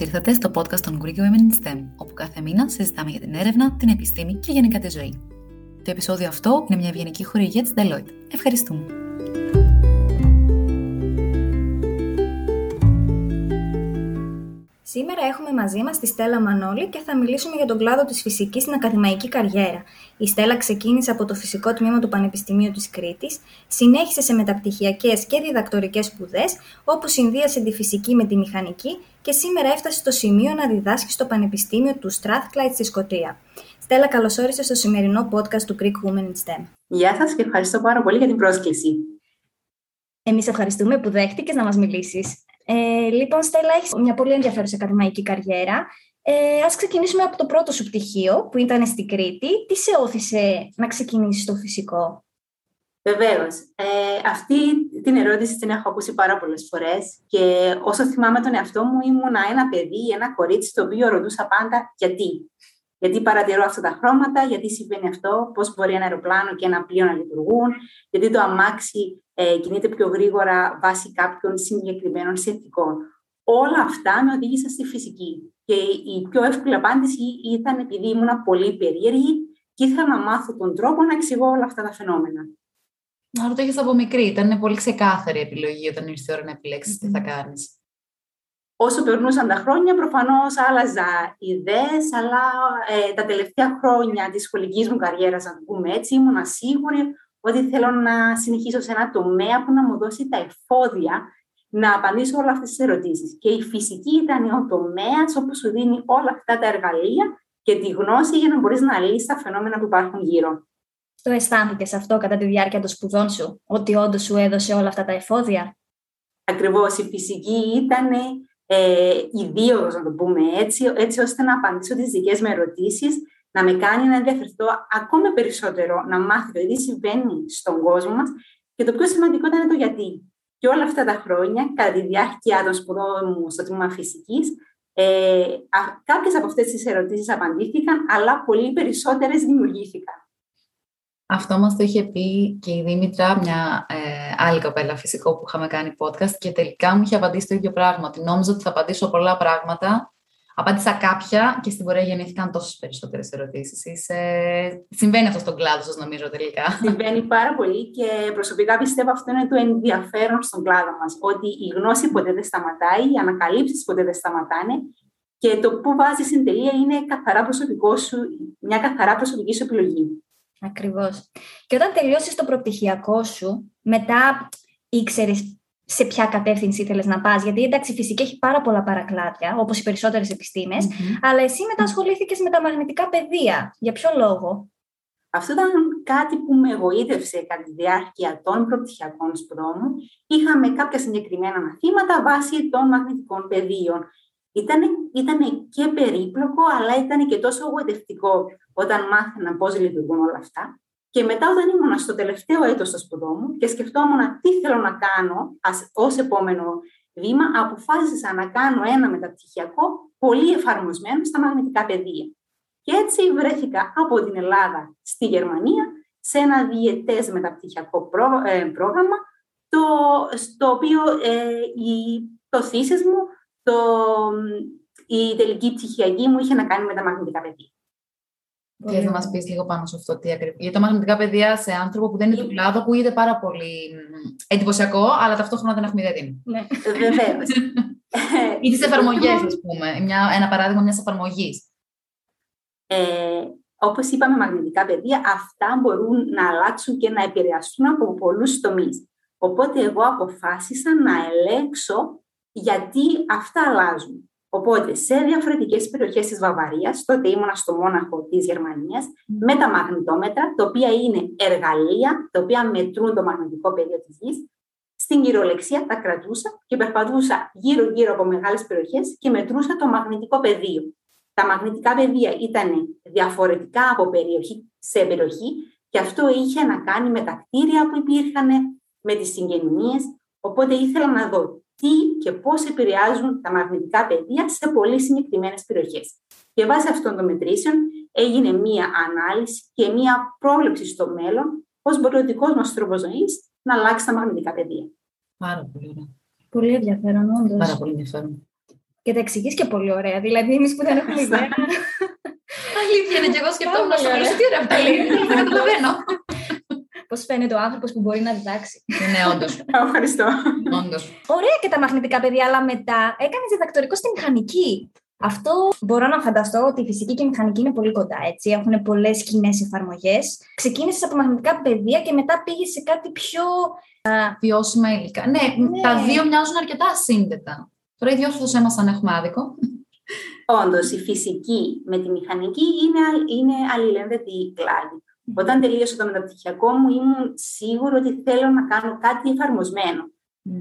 ήρθατε στο podcast των Greek Women in STEM, όπου κάθε μήνα συζητάμε για την έρευνα, την επιστήμη και γενικά τη ζωή. Το επεισόδιο αυτό είναι μια ευγενική χορηγία της Deloitte. Ευχαριστούμε. Σήμερα έχουμε μαζί μας τη Στέλλα Μανώλη και θα μιλήσουμε για τον κλάδο της φυσικής στην ακαδημαϊκή καριέρα. Η Στέλλα ξεκίνησε από το φυσικό τμήμα του Πανεπιστημίου της Κρήτης, συνέχισε σε μεταπτυχιακές και διδακτορικές σπουδές, όπου συνδύασε τη φυσική με τη μηχανική και σήμερα έφτασε στο σημείο να διδάσκει στο Πανεπιστήμιο του Strathclyde στη Σκωτία. Στέλλα, καλώς όρισες στο σημερινό podcast του Greek Women in STEM. Γεια σας και ευχαριστώ πάρα πολύ για την πρόσκληση. Εμείς ευχαριστούμε που δέχτηκες να μας μιλήσεις. Ε, λοιπόν, Στέλλα, έχεις μια πολύ ενδιαφέρουσα ακαδημαϊκή καριέρα. Ε, ας ξεκινήσουμε από το πρώτο σου πτυχίο, που ήταν στην Κρήτη. Τι σε όθησε να ξεκινήσεις το φυσικό; Βεβαίως. Ε, αυτή την ερώτηση την έχω ακούσει πάρα πολλές φορές και όσο θυμάμαι τον εαυτό μου, ήμουνα ένα παιδί, ένα κορίτσι, το οποίο ρωτούσα πάντα γιατί; Γιατί παρατηρώ αυτά τα χρώματα, γιατί συμβαίνει αυτό, πώς μπορεί ένα αεροπλάνο και ένα πλοίο να λειτουργούν, γιατί το αμάξι ε, κινείται πιο γρήγορα βάσει κάποιων συγκεκριμένων συνθηκών. Όλα αυτά με οδήγησαν στη φυσική. Και η πιο εύκολη απάντηση ήταν επειδή ήμουν πολύ περίεργη και ήθελα να μάθω τον τρόπο να εξηγώ όλα αυτά τα φαινόμενα. Άρα το είχε από μικρή. Ήταν πολύ ξεκάθαρη η επιλογή όταν ήρθε η ώρα να επιλέξεις τι θα κάνεις. Όσο περνούσαν τα χρόνια, προφανώς άλλαζα ιδέες, αλλά ε, τα τελευταία χρόνια της σχολικής μου καριέρας, να το πούμε έτσι, ήμουν σίγουρη ότι θέλω να συνεχίσω σε ένα τομέα που να μου δώσει τα εφόδια να απαντήσω όλα αυτές τις ερωτήσεις. Και η φυσική ήταν ο τομέας όπου σου δίνει όλα αυτά τα εργαλεία και τη γνώση για να μπορείς να λύσεις τα φαινόμενα που υπάρχουν γύρω. Το αισθάνθηκε αυτό κατά τη διάρκεια των σπουδών σου, ότι όντως σου έδωσε όλα αυτά τα εφόδια; Ακριβώς, η φυσική ήταν ε, η να το πούμε έτσι, έτσι ώστε να απαντήσω τις δικές μου ερωτήσεις να με κάνει να ενδιαφερθώ ακόμα περισσότερο, να μάθω το τι συμβαίνει στον κόσμο μας και το πιο σημαντικό ήταν το γιατί. Και όλα αυτά τα χρόνια, κατά τη διάρκεια των σπουδών μου στο τμήμα φυσικής, ε, κάποιες από αυτές τις ερωτήσεις απαντήθηκαν, αλλά πολύ περισσότερες δημιουργήθηκαν. Αυτό μας το είχε πει και η Δήμητρα, μια ε, άλλη κοπέλα φυσικό που είχαμε κάνει podcast και τελικά μου είχε απαντήσει το ίδιο πράγμα. Ότι νόμιζα ότι θα απαντήσω πολλά πράγματα Απάντησα κάποια και στην πορεία γεννήθηκαν τόσες περισσότερες ερωτήσεις. Συμβαίνει αυτό στον κλάδο σας, νομίζω τελικά. Συμβαίνει πάρα πολύ και προσωπικά πιστεύω αυτό είναι το ενδιαφέρον στον κλάδο μας. Ότι η γνώση ποτέ δεν σταματάει, οι ανακαλύψεις ποτέ δεν σταματάνε και το που βάζεις στην τελεία είναι καθαρά προσωπικό σου, μια καθαρά προσωπική σου επιλογή. Ακριβώς. Και όταν τελειώσεις το προπτυχιακό σου, μετά ήξερες σε ποια κατεύθυνση ήθελες να πας. Γιατί εντάξει, η φυσική έχει πάρα πολλά παρακλάδια, όπως οι περισσότερες αλλά εσύ μετά ασχολήθηκες με τα μαγνητικά πεδία. Για ποιο λόγο; Αυτό ήταν κάτι που με εγωίτευσε κατά τη διάρκεια των προπτυχιακών σπουδών μου. Είχαμε κάποια συγκεκριμένα μαθήματα βάσει των μαγνητικών πεδίων. Ήτανε, ήτανε και περίπλοκο, αλλά ήταν και τόσο εγωιτευτικό όταν μάθαινα πώς λειτουργούν όλα αυτά. Και μετά όταν ήμουν στο τελευταίο έτος στο σπουδό μου και σκεφτόμουν τι θέλω να κάνω ως επόμενο βήμα, αποφάσισα να κάνω ένα μεταπτυχιακό πολύ εφαρμοσμένο στα μαγνητικά πεδία. Και έτσι βρέθηκα από την Ελλάδα στη Γερμανία σε ένα διετές μεταπτυχιακό ε, πρόγραμμα, το, στο οποίο ε, η, το θύσης μου, το, η τελική πτυχιακή μου είχε να κάνει με τα μαγνητικά πεδία. Και θα μας πεις λίγο πάνω σε αυτό τι ακριβώ. Γιατί τα μαγνητικά παιδεία σε άνθρωπο που δεν είναι του κλάδου ακούγεται πάρα πολύ εντυπωσιακό, αλλά ταυτόχρονα δεν έχουμε ιδέα τι είναι. Ναι, βεβαίως. Ή τις εφαρμογές, ας πούμε. Μια, ένα παράδειγμα μιας εφαρμογής. Ε, Όπως είπαμε, μαγνητικά πεδία, αυτά μπορούν να αλλάξουν και να επηρεαστούν από πολλούς τομείς. Οπότε εγώ αποφάσισα να ελέγξω γιατί αυτά αλλάζουν. Οπότε, σε διαφορετικές περιοχές της Βαβαρίας, τότε ήμουνα στο Μόναχο της Γερμανίας, με τα μαγνητόμετρα, τα οποία είναι εργαλεία τα οποία μετρούν το μαγνητικό πεδίο της γης. Στην κυριολεξία τα κρατούσα και περπατούσα γύρω-γύρω από μεγάλες περιοχές και μετρούσα το μαγνητικό πεδίο. Τα μαγνητικά πεδία ήταν διαφορετικά από περιοχή σε περιοχή και αυτό είχε να κάνει με τα κτίρια που υπήρχαν, με τις συγγενείε. Οπότε ήθελα να δω τι και πώς επηρεάζουν τα μαγνητικά πεδία σε πολύ συγκεκριμένες περιοχές. Και βάσει αυτών των μετρήσεων έγινε μία ανάλυση και μία πρόβλεψη στο μέλλον πώς μπορεί ο δικός μας τρόπος ζωής να αλλάξει τα μαγνητικά πεδία. Πάρα πολύ ωραία. Πολύ ενδιαφέρον, όντως. Πάρα πολύ ενδιαφέρον. Και τα εξηγείς και πολύ ωραία. Δηλαδή, εμείς που δεν έχουμε ιδέα. Αλήθεια είναι, και εγώ σκεφτόμουν να σου τι ωραία αυτά λέει. Δεν καταλαβαίνω. Πώς φαίνεται ο άνθρωπος που μπορεί να διδάξει. Ναι, όντως. Ευχαριστώ. Ωραία και τα μαγνητικά παιδιά, αλλά μετά έκανες διδακτορικό στη μηχανική. Αυτό μπορώ να φανταστώ ότι η φυσική και η μηχανική είναι πολύ κοντά, έτσι. Έχουν πολλές κοινές εφαρμογές. Ξεκίνησες από μαγνητικά παιδεία και μετά πήγες σε κάτι πιο. Βιώσιμα υλικά. Ναι, ναι, τα δύο μοιάζουν αρκετά ασύνδετα. Τώρα οι δυο μα αν έχουμε άδικο. Όντως, η φυσική με τη μηχανική είναι, είναι αλληλένδετη κλάδη. Όταν τελείωσα το μεταπτυχιακό μου, ήμουν σίγουρη ότι θέλω να κάνω κάτι εφαρμοσμένο.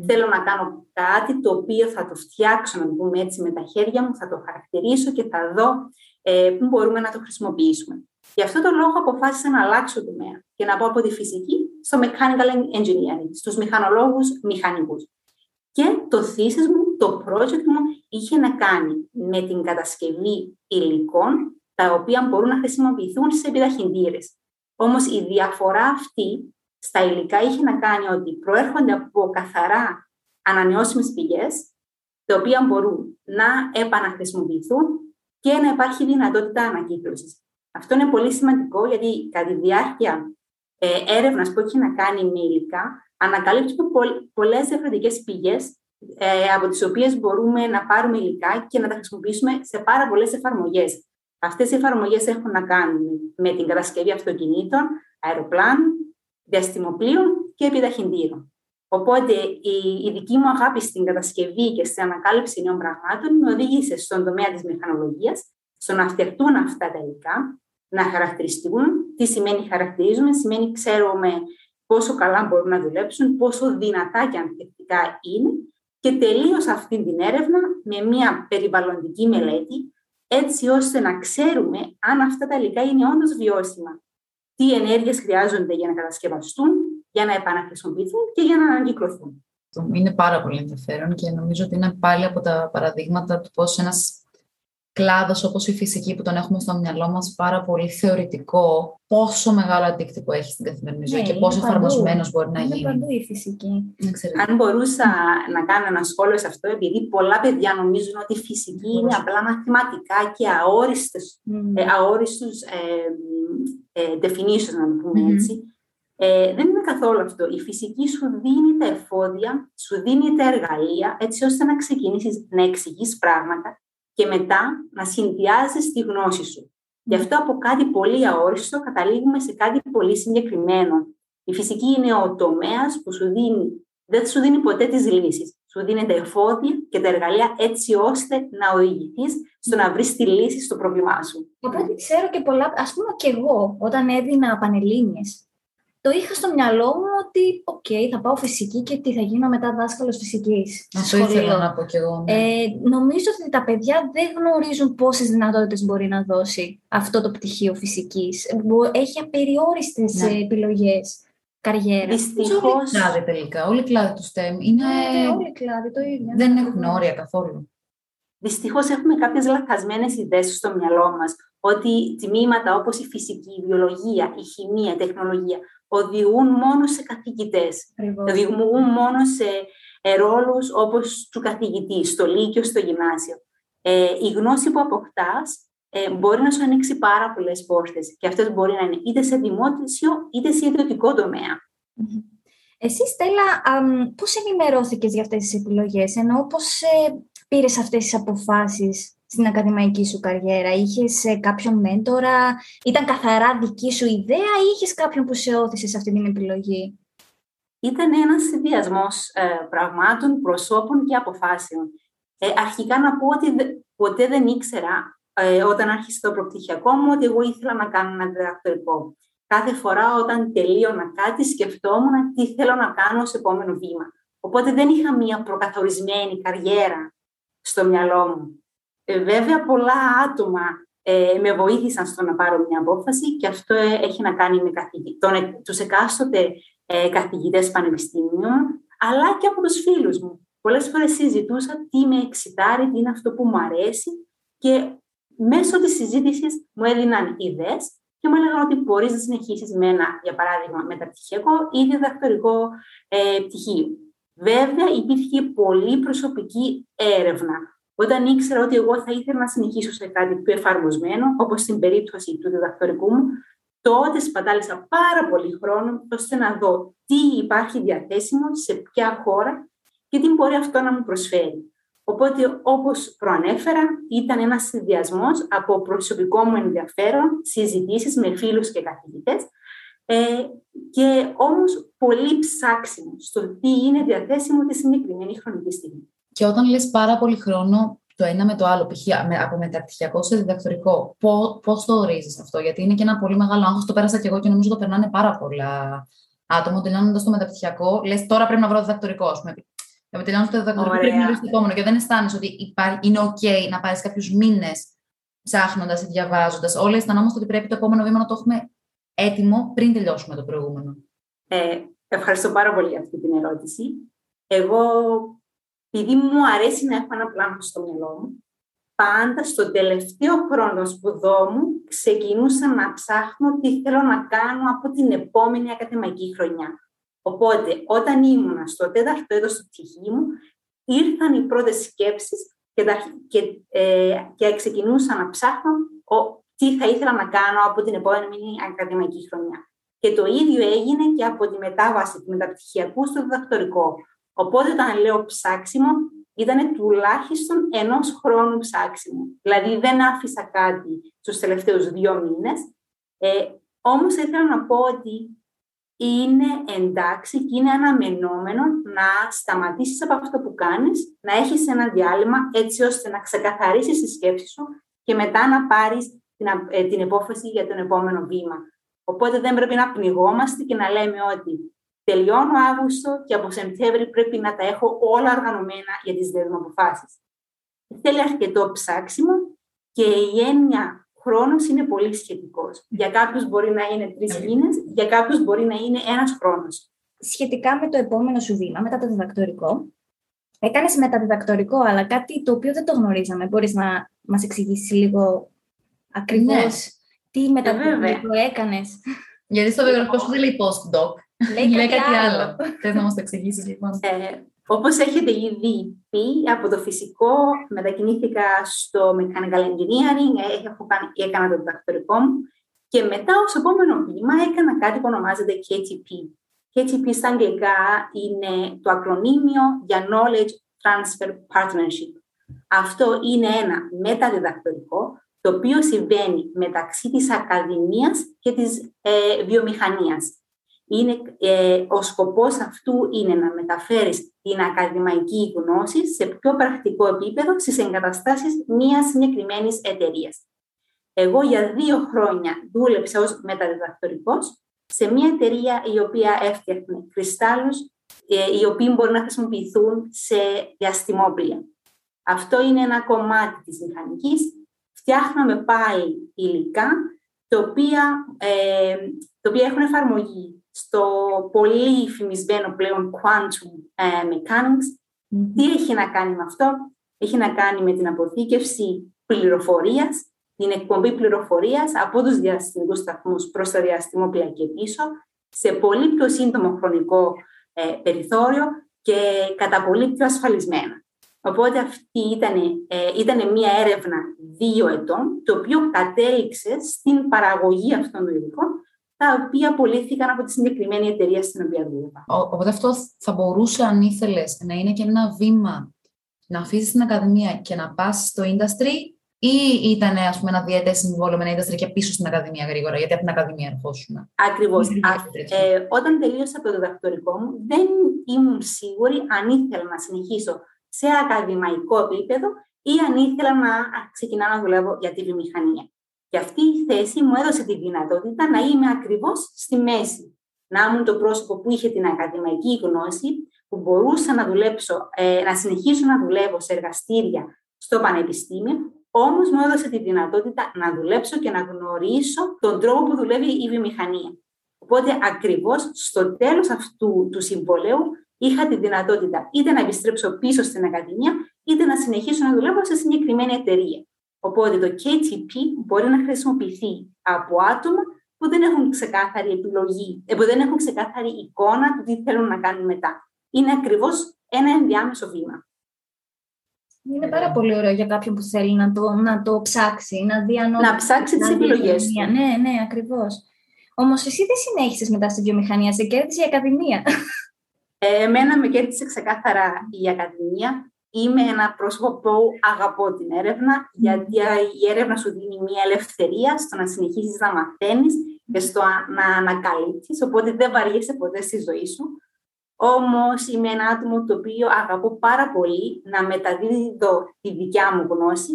Θέλω να κάνω κάτι το οποίο θα το φτιάξω, να το πούμε έτσι, με τα χέρια μου, θα το χαρακτηρίσω και θα δω ε, πού μπορούμε να το χρησιμοποιήσουμε. Γι' αυτό τον λόγο αποφάσισα να αλλάξω τομέα και να πάω από τη φυσική στο mechanical engineering, στους μηχανολόγους μηχανικούς. Και το thesis μου, το project μου, είχε να κάνει με την κατασκευή υλικών τα οποία μπορούν να χρησιμοποιηθούν σε επιταχυντήρες. Όμως η διαφορά αυτή στα υλικά είχε να κάνει ότι προέρχονται από καθαρά ανανεώσιμες πηγές, τα οποία μπορούν να επαναχρησιμοποιηθούν και να υπάρχει δυνατότητα ανακύκλωσης. Αυτό είναι πολύ σημαντικό γιατί κατά τη διάρκεια ε, έρευνας που έχει να κάνει με υλικά, ανακαλύπτουμε πολλές διαφορετικές πηγές ε, από τις οποίες μπορούμε να πάρουμε υλικά και να τα χρησιμοποιήσουμε σε πάρα πολλές εφαρμογές. Αυτές οι εφαρμογές έχουν να κάνουν με την κατασκευή αυτοκινήτων, αεροπλάνων, διαστημοπλοίων και επιταχυντήρων. Οπότε η, η δική μου αγάπη στην κατασκευή και στην ανακάλυψη νέων πραγμάτων με οδήγησε στον τομέα της μηχανολογίας, στο να φτιαχτούν αυτά τα υλικά, να χαρακτηριστούν. Τι σημαίνει χαρακτηρίζουμε, σημαίνει ξέρουμε πόσο καλά μπορούν να δουλέψουν, πόσο δυνατά και ανθεκτικά είναι και τελείωσα αυτή την έρευνα με μια περιβαλλοντική μελέτη έτσι ώστε να ξέρουμε αν αυτά τα υλικά είναι όντως βιώσιμα. Τι ενέργειες χρειάζονται για να κατασκευαστούν, για να επαναχρησιμοποιηθούν και για να ανακυκλωθούν. Είναι πάρα πολύ ενδιαφέρον και νομίζω ότι είναι πάλι από τα παραδείγματα του πώς ένας κλάδος όπως η φυσική που τον έχουμε στο μυαλό μας πάρα πολύ θεωρητικό, πόσο μεγάλο αντίκτυπο έχει στην καθημερινή ζωή ναι, και πόσο εφαρμοσμένος μπορεί να είναι γίνει. Είναι παντού η φυσική. Αν μπορούσα να κάνω ένα σχόλιο σε αυτό, επειδή πολλά παιδιά νομίζουν ότι η φυσική είναι απλά μαθηματικά και αόριστες, mm. ε, αόριστους ε, ε, definitions, να το πούμε mm. έτσι. Ε, δεν είναι καθόλου αυτό. Η φυσική σου δίνει τα εφόδια, σου δίνει τα εργαλεία, έτσι ώστε να ξεκινήσεις να εξηγείς πράγματα και μετά να συνδυάζεις τη γνώση σου. Γι' αυτό από κάτι πολύ αόριστο καταλήγουμε σε κάτι πολύ συγκεκριμένο. Η φυσική είναι ο τομέας που σου δίνει, δεν σου δίνει ποτέ τις λύσεις. Σου δίνει τα εφόδια και τα εργαλεία έτσι ώστε να οδηγηθείς στο να βρεις τη λύση στο πρόβλημά σου. Από ό,τι ξέρω και πολλά, ας πούμε και εγώ, όταν έδινα πανελλήνιες, το είχα στο μυαλό μου ότι, οκ, θα πάω φυσική και τι θα γίνω μετά δάσκαλος φυσικής. Αυτό ήθελα να πω κι εγώ. Ναι. Ε, νομίζω ότι τα παιδιά δεν γνωρίζουν πόσες δυνατότητες μπορεί να δώσει αυτό το πτυχίο φυσικής. Έχει απεριόριστες ναι. επιλογές καριέρας. Δυστυχώ. Όλοι οι κλάδοι τελικά. Όλοι οι κλάδοι του STEM είναι. Ναι, όλοι οι κλάδοι το ίδιο. Δεν έχουν όρια καθόλου. Δυστυχώς έχουμε κάποιες λαθασμένες ιδέες στο μυαλό μας ότι τμήματα όπως η φυσική, η βιολογία, η χημεία, η τεχνολογία οδηγούν μόνο σε καθηγητές. Οδηγούν μόνο σε ε, ρόλους όπως του καθηγητή, στο λύκειο, στο γυμνάσιο. Ε, η γνώση που αποκτάς ε, μπορεί να σου ανοίξει πάρα πολλές πόρτες και αυτές μπορεί να είναι είτε σε δημόσιο είτε σε ιδιωτικό τομέα. Εσύ, Στέλλα, πώς ενημερώθηκες για αυτές τις επιλογές, ενώ πώς ε, πήρες αυτές τις αποφάσεις; Στην ακαδημαϊκή σου καριέρα, είχες ε, κάποιον μέντορα, ήταν καθαρά δική σου ιδέα ή είχες κάποιον που σε όθησε σε αυτή την επιλογή; Ήταν ένας συνδυασμός ε, πραγμάτων, προσώπων και αποφάσεων. Ε, αρχικά να πω ότι ποτέ δεν ήξερα ε, όταν άρχισε το προπτυχιακό μου ότι εγώ ήθελα να κάνω ένα διδακτορικό. Κάθε φορά όταν τελείωνα κάτι σκεφτόμουν τι θέλω να κάνω ως επόμενο βήμα. Οπότε δεν είχα μία προκαθορισμένη καριέρα στο μυαλό μου. Ε, βέβαια, πολλά άτομα ε, με βοήθησαν στο να πάρω μια απόφαση και αυτό ε, έχει να κάνει με τον, τους εκάστοτε ε, καθηγητές πανεπιστήμιων, αλλά και από τους φίλους μου. Πολλές φορές συζητούσα τι με εξητάρει, τι είναι αυτό που μου αρέσει και μέσω της συζήτησης μου έδιναν ιδέες και μου έλεγαν ότι μπορείς να συνεχίσεις με ένα, για παράδειγμα, μεταπτυχιακό ή διδακτορικό ε, πτυχίο. Βέβαια, υπήρχε πολύ προσωπική έρευνα Όταν ήξερα ότι εγώ θα ήθελα να συνεχίσω σε κάτι πιο εφαρμοσμένο, όπως στην περίπτωση του διδακτορικού μου, τότε σπατάλησα πάρα πολύ χρόνο ώστε να δω τι υπάρχει διαθέσιμο σε ποια χώρα και τι μπορεί αυτό να μου προσφέρει. Οπότε, όπως προανέφερα, ήταν ένας συνδυασμός από προσωπικό μου ενδιαφέρον, συζητήσεις με φίλους και καθηγητές, ε, και όμως πολύ ψάξιμο στο τι είναι διαθέσιμο τη συγκεκριμένη χρονική στιγμή. Και όταν λες πάρα πολύ χρόνο, το ένα με το άλλο, π.χ. από μεταπτυχιακό σε διδακτορικό, πώς το ορίζεις αυτό, Γιατί είναι και ένα πολύ μεγάλο άγχος. Το πέρασα και εγώ και νομίζω το περνάνε πάρα πολλά άτομα. Τελειώνοντας το μεταπτυχιακό, λες τώρα πρέπει να βρω διδακτορικό. Γιατί τελειώνοντας το διδακτορικό πρέπει να βρεις το επόμενο. Και δεν αισθάνεσαι ότι υπάρχει, είναι OK να πάρεις κάποιους μήνες ψάχνοντας ή διαβάζοντας. Όλοι αισθανόμαστε ότι πρέπει το επόμενο βήμα να το έχουμε έτοιμο πριν τελειώσουμε το προηγούμενο. Ε, ευχαριστώ πάρα πολύ για αυτή την ερώτηση. Εγώ επειδή μου αρέσει να έχω ένα πλάνο στο μυαλό μου, πάντα στο τελευταίο χρόνο σπουδών μου ξεκινούσα να ψάχνω τι θέλω να κάνω από την επόμενη ακαδημαϊκή χρονιά. Οπότε, όταν ήμουν στο τέταρτο έτος του πτυχίου μου, ήρθαν οι πρώτες σκέψεις και, και, ε, και ξεκινούσα να ψάχνω ο, τι θα ήθελα να κάνω από την επόμενη ακαδημαϊκή χρονιά. Και το ίδιο έγινε και από τη μετάβαση του μεταπτυχιακού στο διδακτορικό. Οπότε όταν λέω ψάξιμο, ήταν τουλάχιστον ενός χρόνου ψάξιμο. Δηλαδή δεν άφησα κάτι στους τελευταίους δύο μήνες. Ε, όμως ήθελα να πω ότι είναι εντάξει και είναι αναμενόμενο να σταματήσεις από αυτό που κάνεις, να έχεις ένα διάλειμμα έτσι ώστε να ξεκαθαρίσεις τη σκέψη σου και μετά να πάρεις την, ε, την υπόφαση για τον επόμενο βήμα. Οπότε δεν πρέπει να πνιγόμαστε και να λέμε ότι τελειώνω Αύγουστο και από Σεπτέμβρη πρέπει να τα έχω όλα οργανωμένα για τις δύο αποφάσεις. Θέλει αρκετό ψάξιμο και η έννοια χρόνος είναι πολύ σχετικός. Για κάποιους μπορεί να είναι τρεις μήνες, για κάποιους μπορεί να είναι ένας χρόνος. Σχετικά με το επόμενο σου βήμα, μετά το διδακτορικό, έκανες μεταδιδακτορικό, αλλά κάτι το οποίο δεν το γνωρίζαμε. Μπορείς να μας εξηγήσεις λίγο ακριβώς ναι. τι μεταδιδακτορικό έκανες; Γιατί στο βιογραφικό σου δεν λέει post-doc. Λέει, Λέει κάτι, άλλο. Θες να μας το εξηγήσεις, λοιπόν. Ε, Όπως έχετε ήδη πει, από το φυσικό μετακινήθηκα στο mechanical engineering, ε, έχω κάνει, έκανα το διδακτορικό μου και μετά ως επόμενο βήμα έκανα κάτι που ονομάζεται KTP. KTP στα αγγλικά είναι το ακρονίμιο για Knowledge Transfer Partnership. Αυτό είναι ένα μεταδιδακτορικό το οποίο συμβαίνει μεταξύ της ακαδημίας και της ε, βιομηχανίας είναι, ε, ο σκοπός αυτού είναι να μεταφέρεις την ακαδημαϊκή γνώση σε πιο πρακτικό επίπεδο στις εγκαταστάσεις μιας συγκεκριμένης εταιρείας. Εγώ για δύο χρόνια δούλεψα ως μεταδιδακτορικός σε μια εταιρεία η οποία έφτιαχνε κρυστάλλους ε, οι οποίοι μπορεί να χρησιμοποιηθούν σε διαστημόπλια. Αυτό είναι ένα κομμάτι της μηχανικής. Φτιάχναμε πάλι υλικά, τα οποία, ε, τα οποία έχουν εφαρμογή στο πολύ φημισμένο πλέον quantum ε, mechanics. Τι έχει να κάνει με αυτό; Έχει να κάνει με την αποθήκευση πληροφορίας, την εκπομπή πληροφορίας από τους διαστημικούς σταθμούς προς τα διαστημόπλια και πίσω, σε πολύ πιο σύντομο χρονικό ε, περιθώριο και κατά πολύ πιο ασφαλισμένα. Οπότε αυτή ήταν, ε, ήταν μια έρευνα δύο ετών, το οποίο κατέληξε στην παραγωγή αυτών των υλικών τα οποία απολύθηκαν από τη συγκεκριμένη εταιρεία στην οποία δούλευα. Οπότε αυτό θα μπορούσε, αν ήθελες, να είναι και ένα βήμα να αφήσεις την Ακαδημία και να πας στο industry, ή ήταν ας πούμε, ένα διαιτέ συμβόλαιο με ένα industry και πίσω στην Ακαδημία γρήγορα, γιατί από την Ακαδημία ερχόσουν. Ακριβώς. Ε, όταν τελείωσα το διδακτορικό μου, δεν ήμουν σίγουρη αν ήθελα να συνεχίσω σε ακαδημαϊκό επίπεδο ή αν ήθελα να ξεκινάω να δουλεύω για τη βιομηχανία. Και αυτή η θέση μου έδωσε τη δυνατότητα να είμαι ακριβώς στη μέση. Να ήμουν το πρόσωπο που είχε την ακαδημαϊκή γνώση, που μπορούσα να δουλέψω, ε, να συνεχίσω να δουλεύω σε εργαστήρια στο πανεπιστήμιο, όμως μου έδωσε τη δυνατότητα να δουλέψω και να γνωρίσω τον τρόπο που δουλεύει η βιομηχανία. Οπότε ακριβώς στο τέλος αυτού του συμβολέου είχα τη δυνατότητα είτε να επιστρέψω πίσω στην Ακαδημία, είτε να συνεχίσω να δουλεύω σε συγκεκριμένη εταιρεία. Οπότε το KTP μπορεί να χρησιμοποιηθεί από άτομα που δεν έχουν ξεκάθαρη επιλογή, ε, που δεν έχουν ξεκάθαρη εικόνα του τι θέλουν να κάνουν μετά. Είναι ακριβώς ένα ενδιάμεσο βήμα. Είναι πάρα πολύ ωραίο για κάποιον που θέλει να το, να το ψάξει, να δει αν Να ψάξει τις επιλογές του. Ναι, ναι, ακριβώς. Όμως εσύ δεν συνέχισες μετά στη βιομηχανία, σε κέρδισε η Ακαδημία. Ε, εμένα με κέρδισε ξεκάθαρα η Ακαδημία. Είμαι ένα πρόσωπο που αγαπώ την έρευνα, γιατί η έρευνα σου δίνει μια ελευθερία στο να συνεχίσεις να μαθαίνεις και στο να ανακαλύψεις, οπότε δεν βαριέσαι ποτέ στη ζωή σου. Όμως είμαι ένα άτομο το οποίο αγαπώ πάρα πολύ να μεταδίδω τη δικιά μου γνώση.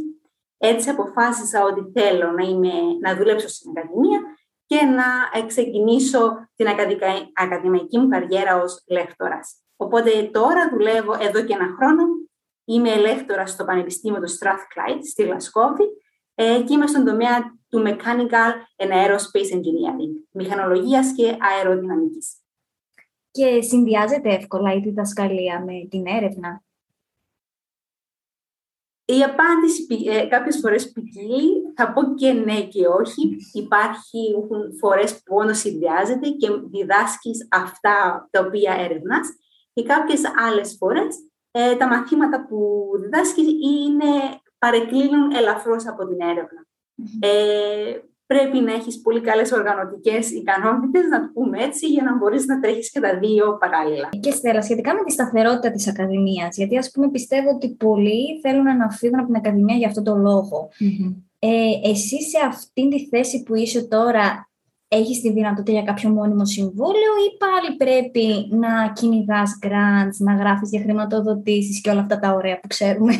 Έτσι αποφάσισα ότι θέλω να, είμαι, να δουλέψω στην Ακαδημία και να ξεκινήσω την ακαδημαϊκή μου καριέρα ως λέκτορας. Οπότε τώρα δουλεύω εδώ και ένα χρόνο. Είμαι λέκτορα στο Πανεπιστήμιο του Strathclyde στη Γλασκόβη ε, και είμαι στον τομέα του Mechanical and Aerospace Engineering, μηχανολογίας και αεροδυναμικής. Και συνδυάζεται εύκολα η διδασκαλία με την έρευνα; Η απάντηση ε, κάποιες φορές ποικίλει, θα πω και ναι και όχι. Υπάρχουν φορές που όντως συνδυάζεται και διδάσκεις αυτά τα οποία έρευνας και κάποιες άλλες φορές ε, τα μαθήματα που διδάσκεις είναι, παρεκκλίνουν ελαφρώς από την ερευνα Ε, πρέπει να έχεις πολύ καλές οργανωτικές ικανότητες, να το πούμε έτσι, για να μπορείς να τρέχεις και τα δύο παράλληλα. Και Στέλλα, σχετικά με τη σταθερότητα της Ακαδημίας, γιατί ας πούμε πιστεύω ότι πολλοί θέλουν να φύγουν από την Ακαδημία για αυτόν τον λογο Ε, εσύ σε αυτήν τη θέση που είσαι τώρα, έχεις τη δυνατότητα για κάποιο μόνιμο συμβούλιο ή πάλι πρέπει να κυνηγάς grants, να γράφεις για χρηματοδοτήσεις και όλα αυτά τα ωραία που ξέρουμε;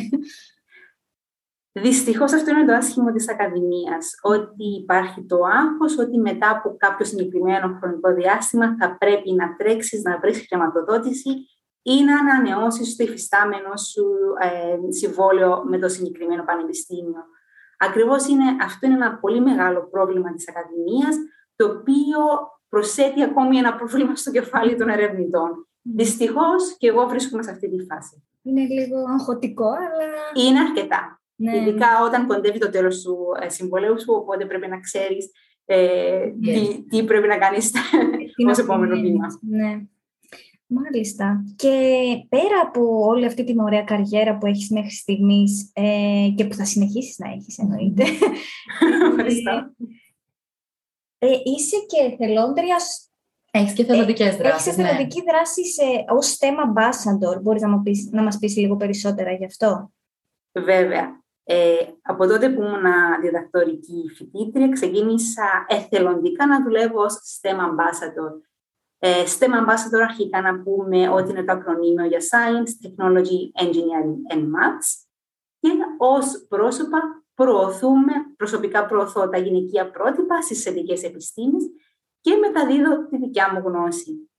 Δυστυχώς αυτό είναι το άσχημο της Ακαδημίας. Ότι υπάρχει το άγχος ότι μετά από κάποιο συγκεκριμένο χρονικό διάστημα θα πρέπει να τρέξεις, να βρεις χρηματοδότηση ή να ανανεώσεις το υφιστάμενο σου ε, συμβόλαιο με το συγκεκριμένο πανεπιστήμιο. Ακριβώς αυτό είναι ένα πολύ μεγάλο πρόβλημα της Ακαδημίας, το οποίο προσθέτει ακόμη ένα πρόβλημα στο κεφάλι των ερευνητών. Δυστυχώς και εγώ βρίσκομαι σε αυτή τη φάση. Είναι λίγο αγχωτικό, αλλά. Είναι αρκετά. Ναι. Ειδικά όταν κοντεύει το τέλος του ε, συμβολέου σου, οπότε πρέπει να ξέρεις ε, ναι. τι, τι, πρέπει να κάνεις ως επόμενο βήμα. Ναι. Μάλιστα. Και πέρα από όλη αυτή την ωραία καριέρα που έχεις μέχρι στιγμής ε, και που θα συνεχίσεις να έχεις εννοείται. Ευχαριστώ. Ε, είσαι και θελόντρια Έχεις και θελοντικές δράσεις. Έχεις και θελοντική ναι. δράση σε, ως θέμα ambassador. Μπορείς να, μου πεις, να μας πεις λίγο περισσότερα γι' αυτό; Βέβαια. Ε, από τότε που ήμουν διδακτορική φοιτήτρια, ξεκίνησα εθελοντικά να δουλεύω ως STEM Ambassador. Ε, STEM Ambassador αρχικά να πούμε ότι είναι το ακρονίμιο για Science, Technology, Engineering and Maths και ως πρόσωπα προωθούμε, προσωπικά προωθώ τα γυναικεία πρότυπα στις ειδικές επιστήμες και μεταδίδω τη δικιά μου γνώση.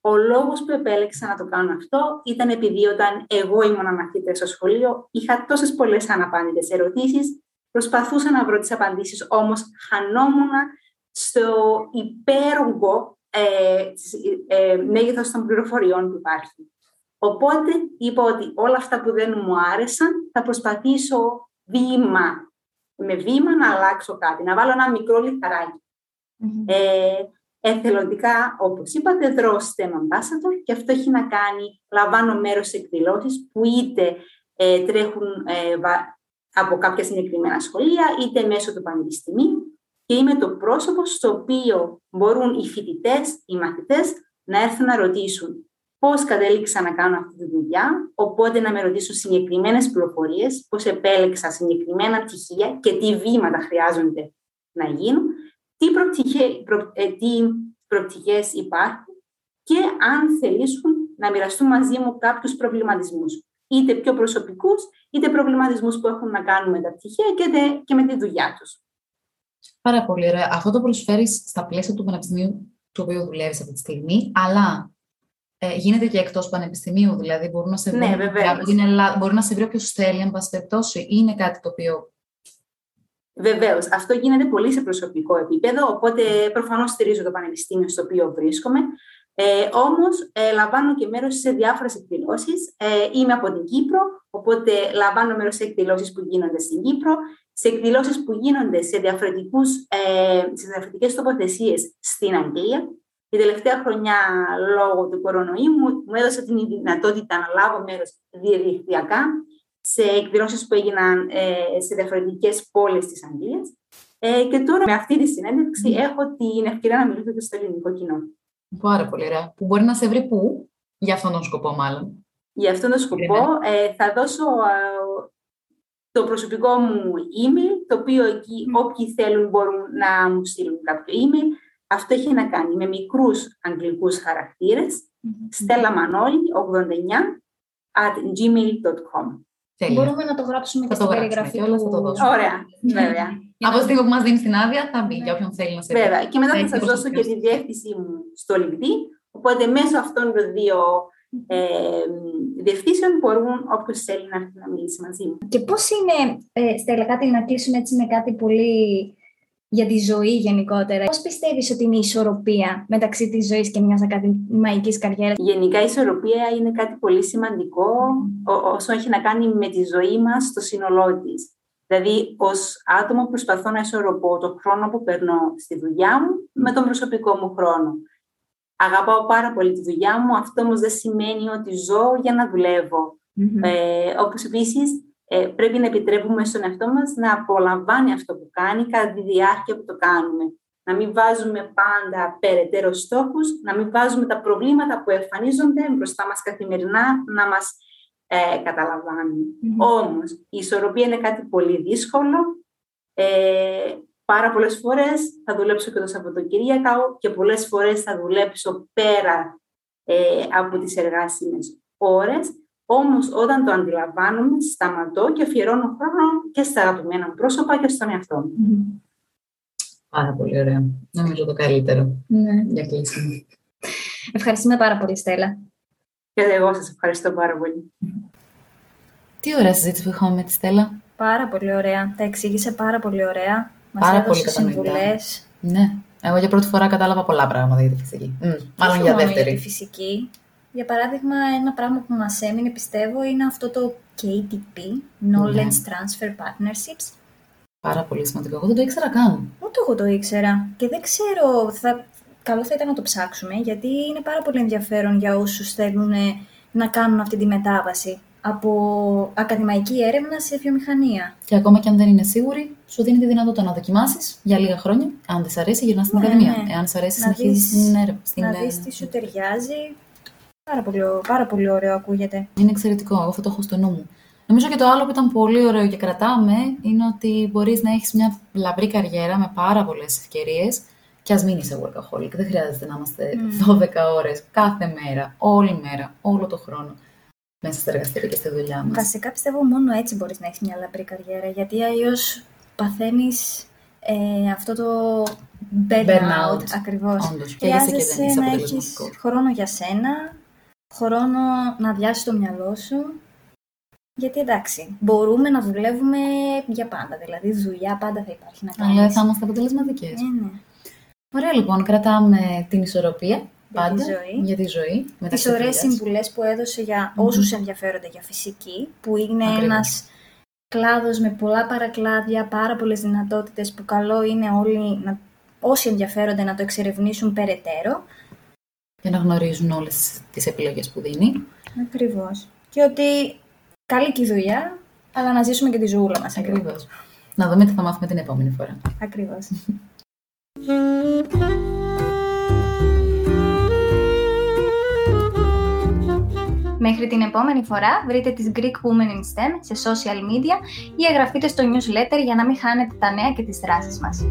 Ο λόγος που επέλεξα να το κάνω αυτό ήταν επειδή όταν εγώ ήμουν μαθήτρια στο σχολείο είχα τόσες πολλές αναπάντητες ερωτήσεις, προσπαθούσα να βρω τις απαντήσεις, όμως χανόμουν στο υπέρογκο ε, ε, μέγεθος των πληροφοριών που υπάρχει. Οπότε είπα ότι όλα αυτά που δεν μου άρεσαν θα προσπαθήσω βήμα με βήμα να αλλάξω κάτι, να βάλω ένα μικρό Ε, εθελοντικά, όπως είπατε, δρώ STEM Ambassador και αυτό έχει να κάνει, λαμβάνω μέρος σε εκδηλώσεις που είτε ε, τρέχουν ε, από κάποια συγκεκριμένα σχολεία, είτε μέσω του πανεπιστημίου και είμαι το πρόσωπο στο οποίο μπορούν οι φοιτητές, οι μαθητές να έρθουν να ρωτήσουν πώς κατέληξα να κάνω αυτή τη δουλειά, οπότε να με ρωτήσουν συγκεκριμένες πληροφορίες, πώς επέλεξα συγκεκριμένα πτυχία και τι βήματα χρειάζονται να γίνουν τι, προπτυχέ, ε, υπάρχουν και αν θελήσουν να μοιραστούν μαζί μου κάποιους προβληματισμούς, είτε πιο προσωπικούς, είτε προβληματισμούς που έχουν να κάνουν με τα πτυχία και, και με τη δουλειά τους. Πάρα πολύ ωραία. Αυτό το προσφέρεις στα πλαίσια του Πανεπιστημίου του οποίου δουλεύεις αυτή τη στιγμή, αλλά ε, γίνεται και εκτός πανεπιστημίου, δηλαδή μπορούν να σε βρει ναι, μπορεί να σε βρει όποιος θέλει, αν πάση περιπτώσει, είναι κάτι το οποίο Βεβαίως, αυτό γίνεται πολύ σε προσωπικό επίπεδο, οπότε προφανώς στηρίζω το πανεπιστήμιο στο οποίο βρίσκομαι. Ε, Όμως, ε, λαμβάνω και μέρος σε διάφορες εκδηλώσεις. Ε, είμαι από την Κύπρο, οπότε λαμβάνω μέρος σε εκδηλώσεις που γίνονται στην Κύπρο, σε εκδηλώσεις που γίνονται σε, διαφορετικούς, ε, σε διαφορετικές τοποθεσίες στην Αγγλία. Η τελευταία χρονιά, λόγω του κορονοϊού, μου, μου έδωσε την δυνατότητα να λάβω μέρος διαδικτυακά σε εκδηλώσεις που έγιναν ε, σε διαφορετικές πόλεις της Αγγλίας. Ε, και τώρα με αυτή τη συνέντευξη έχω την ευκαιρία να μιλήσω και στο ελληνικό κοινό. Πάρα πολύ ωραία. Που μπορεί να σε βρει πού, για αυτόν τον σκοπό μάλλον. Για αυτόν τον σκοπό ε, θα δώσω το προσωπικό μου email, το οποίο εκεί όποιοι θέλουν μπορούν να μου στείλουν κάποιο email. Αυτό έχει να κάνει με μικρούς αγγλικούς χαρακτήρες. Στέλλα Μανώλη, 89, at gmail.com. Μπορούμε να το γράψουμε και στην περιγραφή του. Θα το δώσουμε. Ωραία, βέβαια. Από τη στιγμή που μας δίνεις την άδεια θα μπει για όποιον θέλει να σε Βέβαια. Και μετά θα σας δώσω και τη διεύθυνσή μου στο LinkedIn. Οπότε μέσω αυτών των δύο ε, διευθύνσεων μπορούν όποιος θέλει να έρθει να μιλήσει μαζί μου. Και πώς είναι, ε, Στέλλα, κάτι να κλείσουμε έτσι με κάτι πολύ για τη ζωή γενικότερα. Πώς πιστεύεις ότι είναι η ισορροπία μεταξύ της ζωής και μιας ακαδημαϊκής καριέρας; Γενικά η ισορροπία είναι κάτι πολύ σημαντικό όσο έχει να κάνει με τη ζωή μας στο σύνολό της. Δηλαδή, ως άτομο προσπαθώ να ισορροπώ το χρόνο που περνώ στη δουλειά μου με τον προσωπικό μου χρόνο. Αγαπάω πάρα πολύ τη δουλειά μου, αυτό όμως δεν σημαίνει ότι ζω για να δουλεύω. Mm-hmm. Ε, όπως επίσης, ε, πρέπει να επιτρέπουμε στον εαυτό μας να απολαμβάνει αυτό που κάνει κατά τη διάρκεια που το κάνουμε. Να μην βάζουμε πάντα περαιτέρω στόχους, να μην βάζουμε τα προβλήματα που εμφανίζονται μπροστά μας καθημερινά να μας ε, καταλαμβάνουν. Mm-hmm. Όμως, η ισορροπία είναι κάτι πολύ δύσκολο. Ε, πάρα πολλές φορές θα δουλέψω και το Σαββατοκύριακο και πολλές φορές θα δουλέψω πέρα ε, από τις εργάσιμες ώρες όμως όταν το αντιλαμβάνομαι, σταματώ και αφιερώνω χρόνο και στα αγαπημένα μου πρόσωπα και στον εαυτό μου. Πάρα πολύ ωραία. Νομίζω το καλύτερο ναι. για κλείσιμο. Ευχαριστούμε πάρα πολύ, Στέλλα. Και εγώ σας ευχαριστώ πάρα πολύ. Τι ωραία συζήτηση που είχαμε με τη Στέλλα. Πάρα πολύ ωραία. Τα εξήγησε πάρα πολύ ωραία. Μας πάρα πολύ συμβουλές. Ναι. Εγώ για πρώτη φορά κατάλαβα πολλά πράγματα για τη φυσική. Mm, μάλλον για δεύτερη. Για τη φυσική. Για παράδειγμα, ένα πράγμα που μας έμεινε, πιστεύω, είναι αυτό το KTP, Knowledge ναι. Transfer Partnerships. Πάρα πολύ σημαντικό. Εγώ δεν το ήξερα καν. Ούτε εγώ το ήξερα. Και δεν ξέρω, θα... καλό θα ήταν να το ψάξουμε, γιατί είναι πάρα πολύ ενδιαφέρον για όσους θέλουν να κάνουν αυτή τη μετάβαση από ακαδημαϊκή έρευνα σε βιομηχανία. Και ακόμα και αν δεν είναι σίγουρη, σου δίνει τη δυνατότητα να δοκιμάσεις για λίγα χρόνια. Αν δεν σ' αρέσει, γυρνάς στην ναι, Ακαδημία. Ναι. Εάν σ' αρέσει, συνεχίζεις στην έρευνα. Να δεις τι σου ταιριάζει Πάρα πολύ, πάρα πολύ ωραίο ακούγεται. Είναι εξαιρετικό. Εγώ θα το έχω στο νου μου. Νομίζω και το άλλο που ήταν πολύ ωραίο και κρατάμε είναι ότι μπορείς να έχεις μια λαμπρή καριέρα με πάρα πολλές ευκαιρίες και ας μην είσαι workaholic. Δεν χρειάζεται να είμαστε 12 ώρες κάθε μέρα, όλη μέρα, όλο το χρόνο μέσα στα εργαστήρια και στη δουλειά μας. Βασικά πιστεύω μόνο έτσι μπορείς να έχεις μια λαμπρή καριέρα. Γιατί αλλιώς παθαίνεις ε, αυτό το burnout, burnout ακριβώς. Όντως, και και να έχεις χρόνο για σένα, χρόνο να διάσει το μυαλό σου. Γιατί εντάξει, μπορούμε να δουλεύουμε για πάντα. Δηλαδή, δουλειά πάντα θα υπάρχει να κάνεις. Αλλά θα είμαστε αποτελεσματικέ. Ναι, ναι. Ωραία, λοιπόν, κρατάμε την ισορροπία πάντα για τη ζωή. Για τη ζωή Τις ωραίες συμβουλές που έδωσε για όσους ενδιαφέρονται για φυσική, που είναι ένα ένας κλάδος με πολλά παρακλάδια, πάρα πολλές δυνατότητες που καλό είναι όλοι, να, όσοι ενδιαφέρονται να το εξερευνήσουν περαιτέρω για να γνωρίζουν όλες τις επιλογές που δίνει. Ακριβώς. Και ότι καλή και η δουλειά, αλλά να ζήσουμε και τη ζωούλα μας. Ακριβώς. Να δούμε τι θα μάθουμε την επόμενη φορά. Ακριβώς. Μέχρι την επόμενη φορά βρείτε τις Greek Women in STEM σε social media ή εγγραφείτε στο newsletter για να μην χάνετε τα νέα και τις δράσεις μας.